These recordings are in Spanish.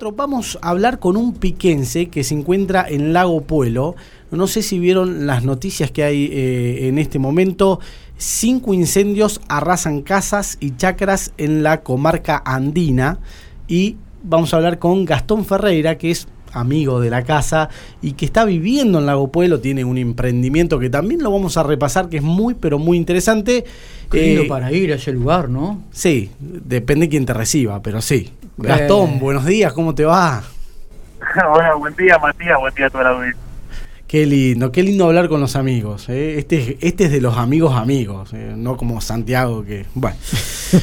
4 vamos a hablar con un piquense que se encuentra en Lago Puelo. No sé si vieron las noticias que hay eh, en este momento. Cinco incendios arrasan casas y chacras en la comarca andina. Y vamos a hablar con Gastón Ferreira, que es amigo de la casa y que está viviendo en Lago Pueblo, tiene un emprendimiento que también lo vamos a repasar, que es muy, pero muy interesante. Qué eh, para ir a ese lugar, ¿no? Sí, depende quién te reciba, pero sí. Gastón, buenos días, ¿cómo te va? Hola, buen día, Matías, buen día a toda la audiencia. Qué lindo, qué lindo hablar con los amigos. ¿eh? Este, este es de los amigos amigos, ¿eh? no como Santiago que... Bueno.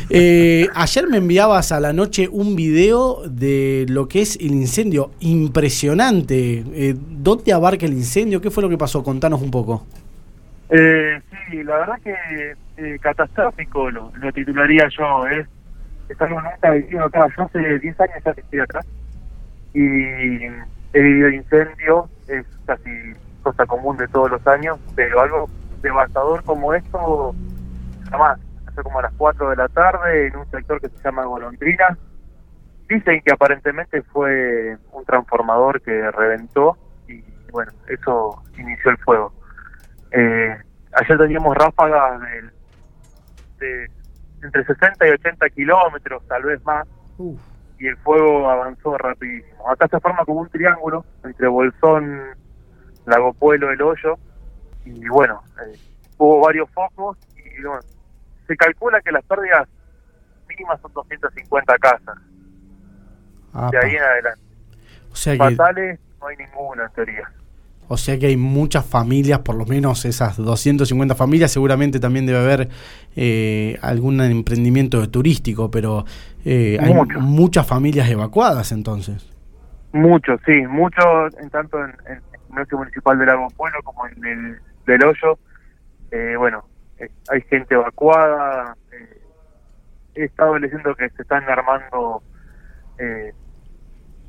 Eh, ayer me enviabas a la noche un video de lo que es el incendio. Impresionante. ¿Dónde abarca el incendio? ¿Qué fue lo que pasó? Contanos un poco. sí, la verdad que catastrófico lo, titularía yo. Es, es algo nunca vivido acá. Yo hace 10 años ya estoy acá. Y he vivido incendios es casi cosa común de todos los años, pero algo devastador como esto, jamás. Hace como a las 4 de la tarde en un sector que se llama Golondrina. Dicen que aparentemente fue un transformador que reventó y bueno, eso inició el fuego. Eh, ayer teníamos ráfagas de, entre 60 y 80 kilómetros, tal vez más y el fuego avanzó rapidísimo. Acá se forma como un triángulo entre Bolsón, Lago Pueblo, El Hoyo, y bueno, eh, hubo varios focos y bueno, se calcula que las pérdidas mínimas son 250 casas. de ahí en adelante. O sea Fatales no hay ninguna en teoría. O sea que hay muchas familias, por lo menos esas 250 familias, seguramente también debe haber eh, algún emprendimiento turístico, pero eh, hay muchas familias evacuadas entonces. Muchos, sí, muchos, en tanto en, el nuestro municipal de Lago Pueblo como en el del Hoyo. Eh, bueno, eh, hay gente evacuada. he estado leyendo que se están armando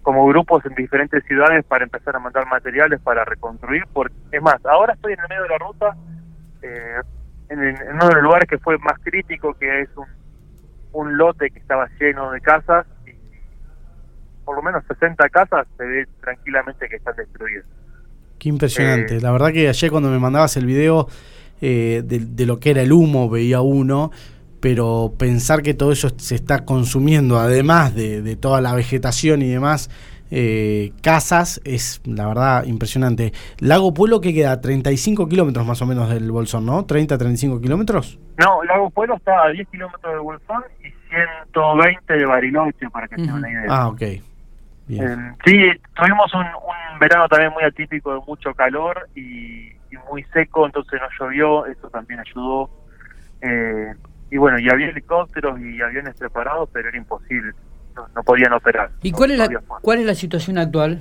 como grupos en diferentes ciudades para empezar a mandar materiales para reconstruir. Porque, es más, ahora estoy en el medio de la ruta, eh, en, uno de los lugares que fue más crítico, que es un, un lote que estaba lleno de casas, y por lo menos 60 casas se ve tranquilamente que están destruidas. Qué impresionante. La verdad que ayer cuando me mandabas el video eh, de, lo que era el humo, veía uno pero pensar que todo eso se está consumiendo, además de, toda la vegetación y demás, eh, casas, es la verdad impresionante. Lago Pueblo que queda 35 kilómetros más o menos del Bolsón, ¿no? ¿30, 35 kilómetros? No, Lago Pueblo está a 10 kilómetros del Bolsón y 120 de Bariloche, para que tengan una idea. Ah, ok. Bien. Eh, sí, tuvimos un, verano también muy atípico de mucho calor y, y, muy seco, entonces no llovió, eso también ayudó. Eh, y bueno, y había helicópteros y aviones preparados, pero era imposible, no, podían operar. ¿Y cuál, es la, cuál es la situación actual?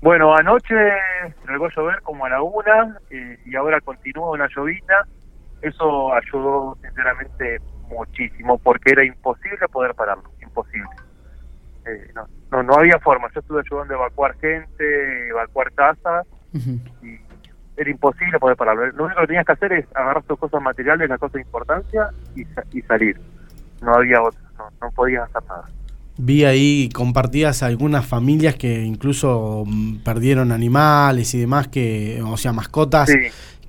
Bueno, anoche llegó a llover como a la una eh, y ahora continúa una llovina. Eso ayudó sinceramente muchísimo porque era imposible poder pararlo, imposible. Eh, no, no, había forma. Yo estuve ayudando a evacuar gente, evacuar casas y era imposible poder pararlo. Lo único que tenías que hacer es agarrar tus cosas materiales, la cosa de importancia y, y salir. No había otra, no, podías hacer nada. Vi ahí, compartías algunas familias que incluso mm, perdieron animales y demás, que o sea, mascotas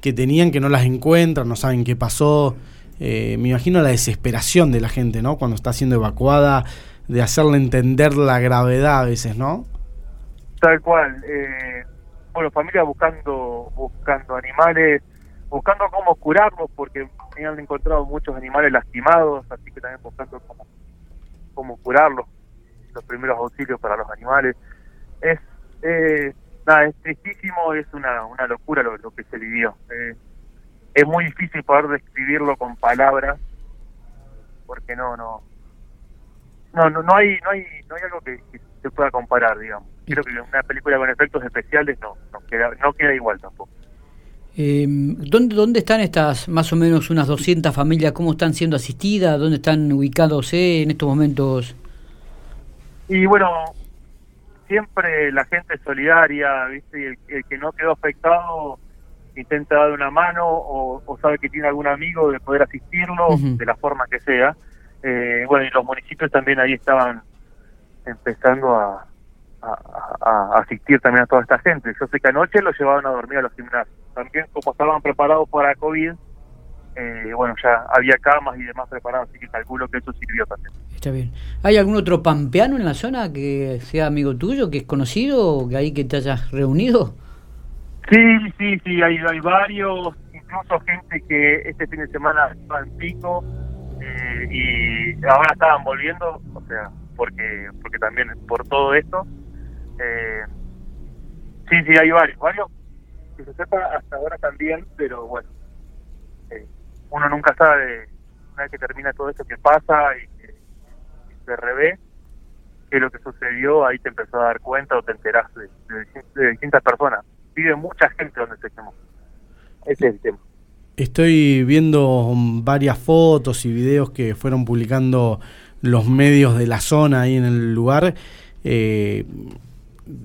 que tenían que no las encuentran, no saben qué pasó. Eh, me imagino la desesperación de la gente, ¿no? Cuando está siendo evacuada, de hacerle entender la gravedad a veces, ¿no? Tal cual. Eh, bueno, familias buscando buscando animales, buscando cómo curarlos, porque han encontrado muchos animales lastimados, así que también buscando cómo, cómo curarlos, los primeros auxilios para los animales. Es, eh, nada, es tristísimo, es una, una locura lo, que se vivió. Es muy difícil poder describirlo con palabras, porque no, no, no, no, no hay, no hay, no hay algo que se pueda comparar, digamos. Creo que una película con efectos especiales no, no, queda, no queda igual tampoco. Eh, ¿dónde, ¿Dónde están estas más o menos unas 200 familias? ¿Cómo están siendo asistidas? ¿Dónde están ubicados en estos momentos? Y bueno, siempre la gente es solidaria, ¿viste? Y el, que no quedó afectado intenta dar una mano o, sabe que tiene algún amigo de poder asistirlo de la forma que sea. Eh, bueno, y los municipios también ahí estaban empezando a, a, asistir también a toda esta gente. Yo sé que anoche lo llevaban a dormir a los gimnasios. También como estaban preparados para COVID, eh, bueno, ya había camas y demás preparadas, así que calculo que eso sirvió también. Está bien. ¿Hay algún otro pampeano en la zona que sea amigo tuyo, que es conocido, o que ahí que te hayas reunido? Sí, sí, sí, hay, hay varios, incluso gente que este fin de semana estaba en pico eh, y ahora estaban volviendo, o sea, porque porque también por todo esto. Eh, sí, sí, hay varios, varios que se sepa hasta ahora también, pero bueno, eh, uno nunca sabe una vez que termina todo esto que pasa y que se revé qué es lo que sucedió, ahí te empezó a dar cuenta o te enterás de, distintas personas. Vive mucha gente donde estemos. Ese es el tema. Estoy viendo varias fotos y videos que fueron publicando los medios de la zona ahí en el lugar. Eh,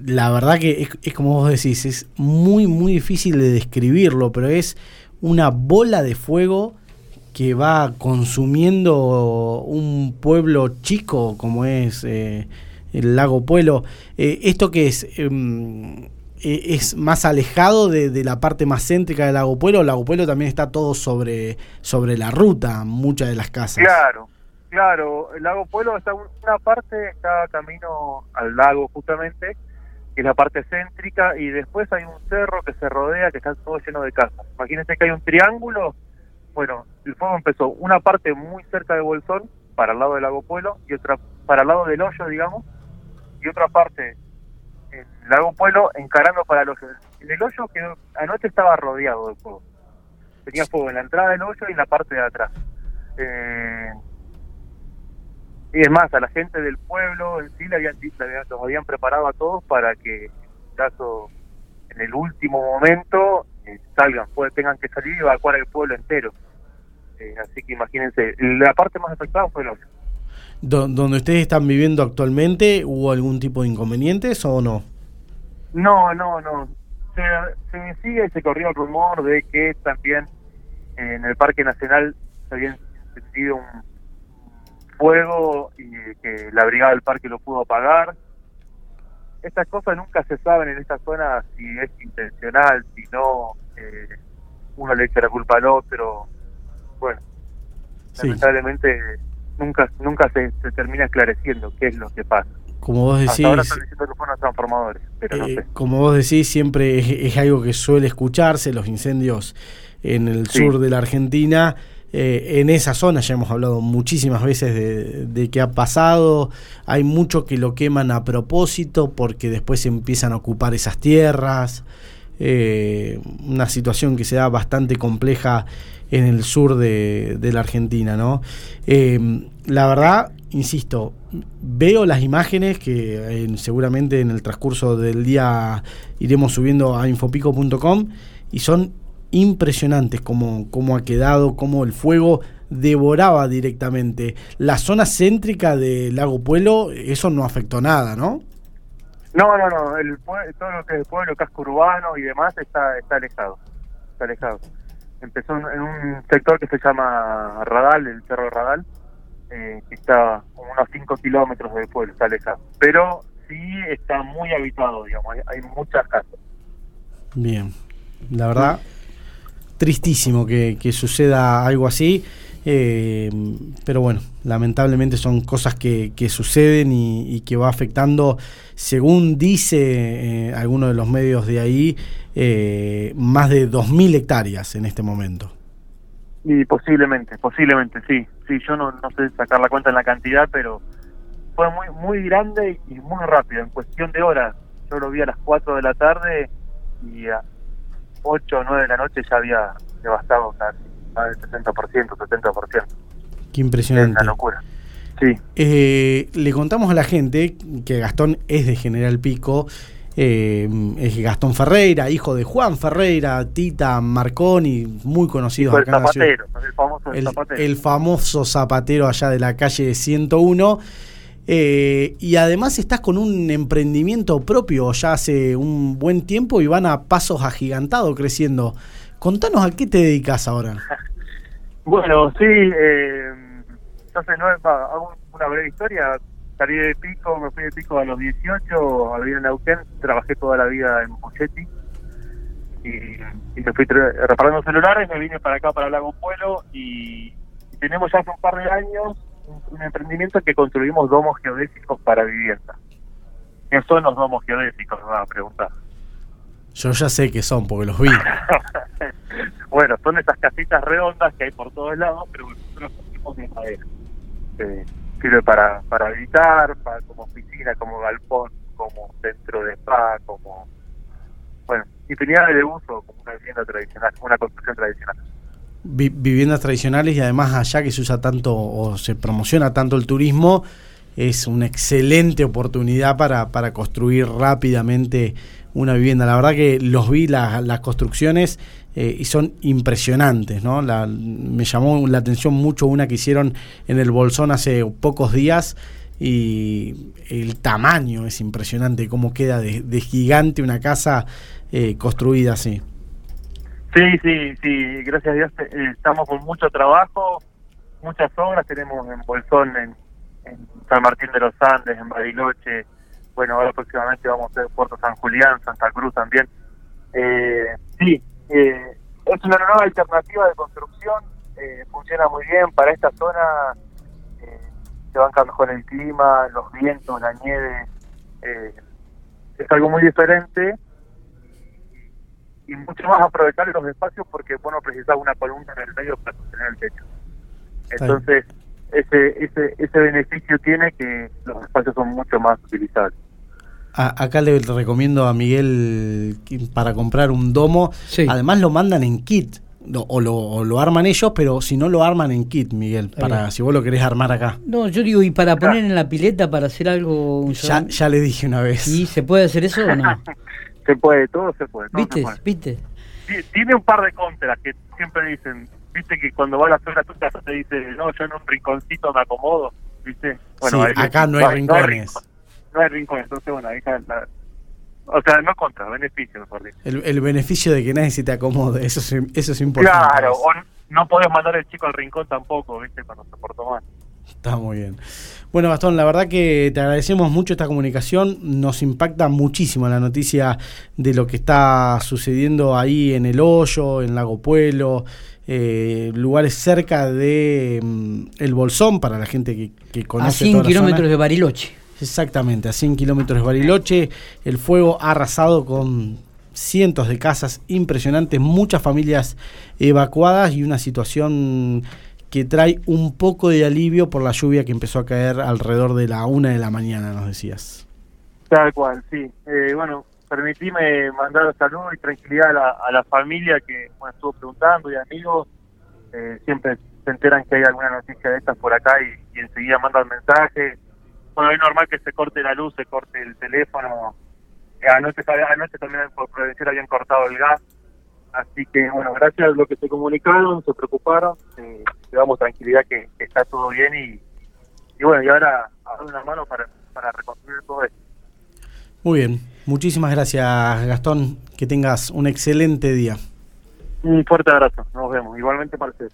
la verdad que es, es, como vos decís, es muy, muy difícil de describirlo, pero es una bola de fuego que va consumiendo un pueblo chico como es eh, el lago Pueblo. Eh, ¿Esto que es? Em, e, ¿Es más alejado de, la parte más céntrica del lago Pueblo? El lago Pueblo también está todo sobre, sobre la ruta, muchas de las casas. Claro, claro. El lago Pueblo está una parte, está camino al lago justamente, que es la parte céntrica, y después hay un cerro que se rodea, que está todo lleno de casas. Imagínense que hay un triángulo bueno, el fuego empezó una parte muy cerca de Bolsón, para el lado del lago Pueblo, y otra para el lado del hoyo, digamos, y otra parte el lago Pueblo encarando para el hoyo. En el hoyo que anoche estaba rodeado de fuego. Tenía fuego en la entrada del hoyo y en la parte de atrás. Eh, y es más, a la gente del pueblo en sí le habían, los habían preparado a todos para que, en caso, en el último momento, eh, salgan, pues, tengan que salir y evacuar el pueblo entero. Eh, así que imagínense, la parte más afectada fue el hoyo. ¿Donde ustedes están viviendo actualmente hubo algún tipo de inconvenientes o no? No, no, no. Se, se sigue y se corrió el rumor de que también en el Parque Nacional se había encendido un fuego y que la brigada del parque lo pudo apagar. Estas cosas nunca se saben en esta zona si es intencional, si no, eh, uno le echa la culpa al otro bueno, lamentablemente nunca nunca se, termina esclareciendo qué es lo que pasa. Como vos decís, ahora están diciendo que fueron transformadores, pero no eh, sé. Como vos decís, siempre es, algo que suele escucharse, los incendios en el sur de la Argentina. Eh, en esa zona ya hemos hablado muchísimas veces de, de, que ha pasado, hay mucho que lo queman a propósito porque después empiezan a ocupar esas tierras, eh, una situación que se da bastante compleja en el sur de, la Argentina, ¿no? Eh, la verdad, insisto, veo las imágenes que seguramente en el transcurso del día iremos subiendo a infopico.com y son impresionantes como, como ha quedado, como el fuego devoraba directamente. La zona céntrica del lago Pueblo, eso no afectó nada, ¿no? No, no, no, el, todo lo que es el pueblo, casco urbano y demás está, está alejado, está alejado empezó en un sector que se llama Radal, el Cerro Radal, eh, que está como unos 5 kilómetros del pueblo, está alejado. Pero sí está muy habitado, digamos, hay, muchas casas. Bien, la verdad, tristísimo que, que suceda algo así. Eh, pero bueno, lamentablemente son cosas que, que suceden y, que va afectando, según dice eh, alguno de los medios de ahí, eh, más de 2.000 hectáreas en este momento. Y posiblemente, posiblemente, sí. Sí, yo no, no sé sacar la cuenta en la cantidad, pero fue muy muy grande y muy rápido, en cuestión de horas. Yo lo vi a las 4 de la tarde y a 8 o 9 de la noche ya había devastado casi más del 60%, 70%. Qué impresionante. Es una locura. Sí. Eh, le contamos a la gente que Gastón es de General Pico. Eh, es Gastón Ferreira, hijo de Juan Ferreira, Tita Marconi, muy conocido acá el zapatero, el famoso el, zapatero. el famoso zapatero allá de la calle 101. Eh, y además estás con un emprendimiento propio ya hace un buen tiempo y van a pasos agigantados creciendo. Contanos a qué te dedicas ahora. bueno, sí, eh, sé, no, hago una breve historia. salí de Pico, me fui de Pico a los 18, a vivir en Neuquén, trabajé toda la vida en Buchetti y, me fui reparando celulares, me vine para acá, para Lago Pueblo y, tenemos ya hace un par de años un, emprendimiento que construimos domos geodésicos para vivienda. ¿Qué son los domos geodésicos? Me van a preguntar. Yo ya sé qué son, porque los vi. bueno, son esas casitas redondas que hay por todos lados, pero nosotros los de madera. Eh, sirve para, para habitar, para, como oficina, como galpón, como centro de spa, como bueno, infinidad de uso como una vivienda tradicional, una construcción tradicional. Viviendas tradicionales y además allá que se usa tanto o se promociona tanto el turismo, es una excelente oportunidad para, para construir rápidamente una vivienda. La verdad que los vi, las construcciones, eh, y son impresionantes, ¿no? Me llamó la atención mucho una que hicieron en el Bolsón hace pocos días y el tamaño es impresionante, cómo queda de, gigante una casa eh, construida así. Sí, sí, sí, gracias a Dios eh, estamos con mucho trabajo, muchas obras, tenemos en Bolsón, en, San Martín de los Andes, en Bariloche, bueno, ahora próximamente vamos a hacer Puerto San Julián, Santa Cruz también. Eh, sí, eh, es una nueva alternativa de construcción, funciona muy bien para esta zona se banca mejor el clima, los vientos, la nieve. Eh, es algo muy diferente y mucho más aprovechar los espacios porque bueno precisas una columna en el medio para sostener el techo. Entonces, ese, ese, ese beneficio tiene que los espacios son mucho más utilizables. acá le recomiendo a Miguel para comprar un domo. Además lo mandan en kit o, lo, lo, arman ellos, pero si no lo arman en kit, Miguel, para si vos lo querés armar acá. No, yo digo, y para poner en la pileta, para hacer algo... ya, ya le dije una vez. ¿Y se puede hacer eso o no? se puede, todo se puede. ¿Viste? ¿Viste? tiene un par de contras que siempre dicen, viste que cuando vas a la tu casa te dice, no, yo en un rinconcito me acomodo, viste. Bueno, acá no hay rincones. No hay rincones, entonces bueno, ahí está la, o sea, no contra, beneficio, mejor dicho. El, el beneficio de que nadie se te acomode, eso es, eso es importante. Claro, o no podés mandar el chico al rincón tampoco, ¿viste? Cuando se portó mal. Está muy bien. Bueno, Gastón, la verdad que te agradecemos mucho esta comunicación. Nos impacta muchísimo la noticia de lo que está sucediendo ahí en El Hoyo, en Lago Pueblo, eh, lugares cerca de mm, El Bolsón, para la gente que, que conoce. A 100 kilómetros de Bariloche. Exactamente, a 100 kilómetros de Bariloche. El fuego ha arrasado con cientos de casas impresionantes, muchas familias evacuadas y una situación que trae un poco de alivio por la lluvia que empezó a caer alrededor de la una de la mañana, nos decías. Tal cual, sí. Eh, bueno, permitime mandar salud y tranquilidad a la, familia que bueno, estuvo preguntando y amigos. Eh, siempre se enteran que hay alguna noticia de estas por acá y, y enseguida mandan mensajes bueno, es normal que se corte la luz, se corte el teléfono. Eh, anoche, anoche también por prevención habían cortado el gas. Así que, bueno, gracias a lo que se comunicaron, se preocuparon, eh, damos tranquilidad que, está todo bien y, y bueno, y ahora a dar una mano para, para reconstruir todo esto. Muy bien, muchísimas gracias Gastón, que tengas un excelente día. Un fuerte abrazo, nos vemos, igualmente para ustedes.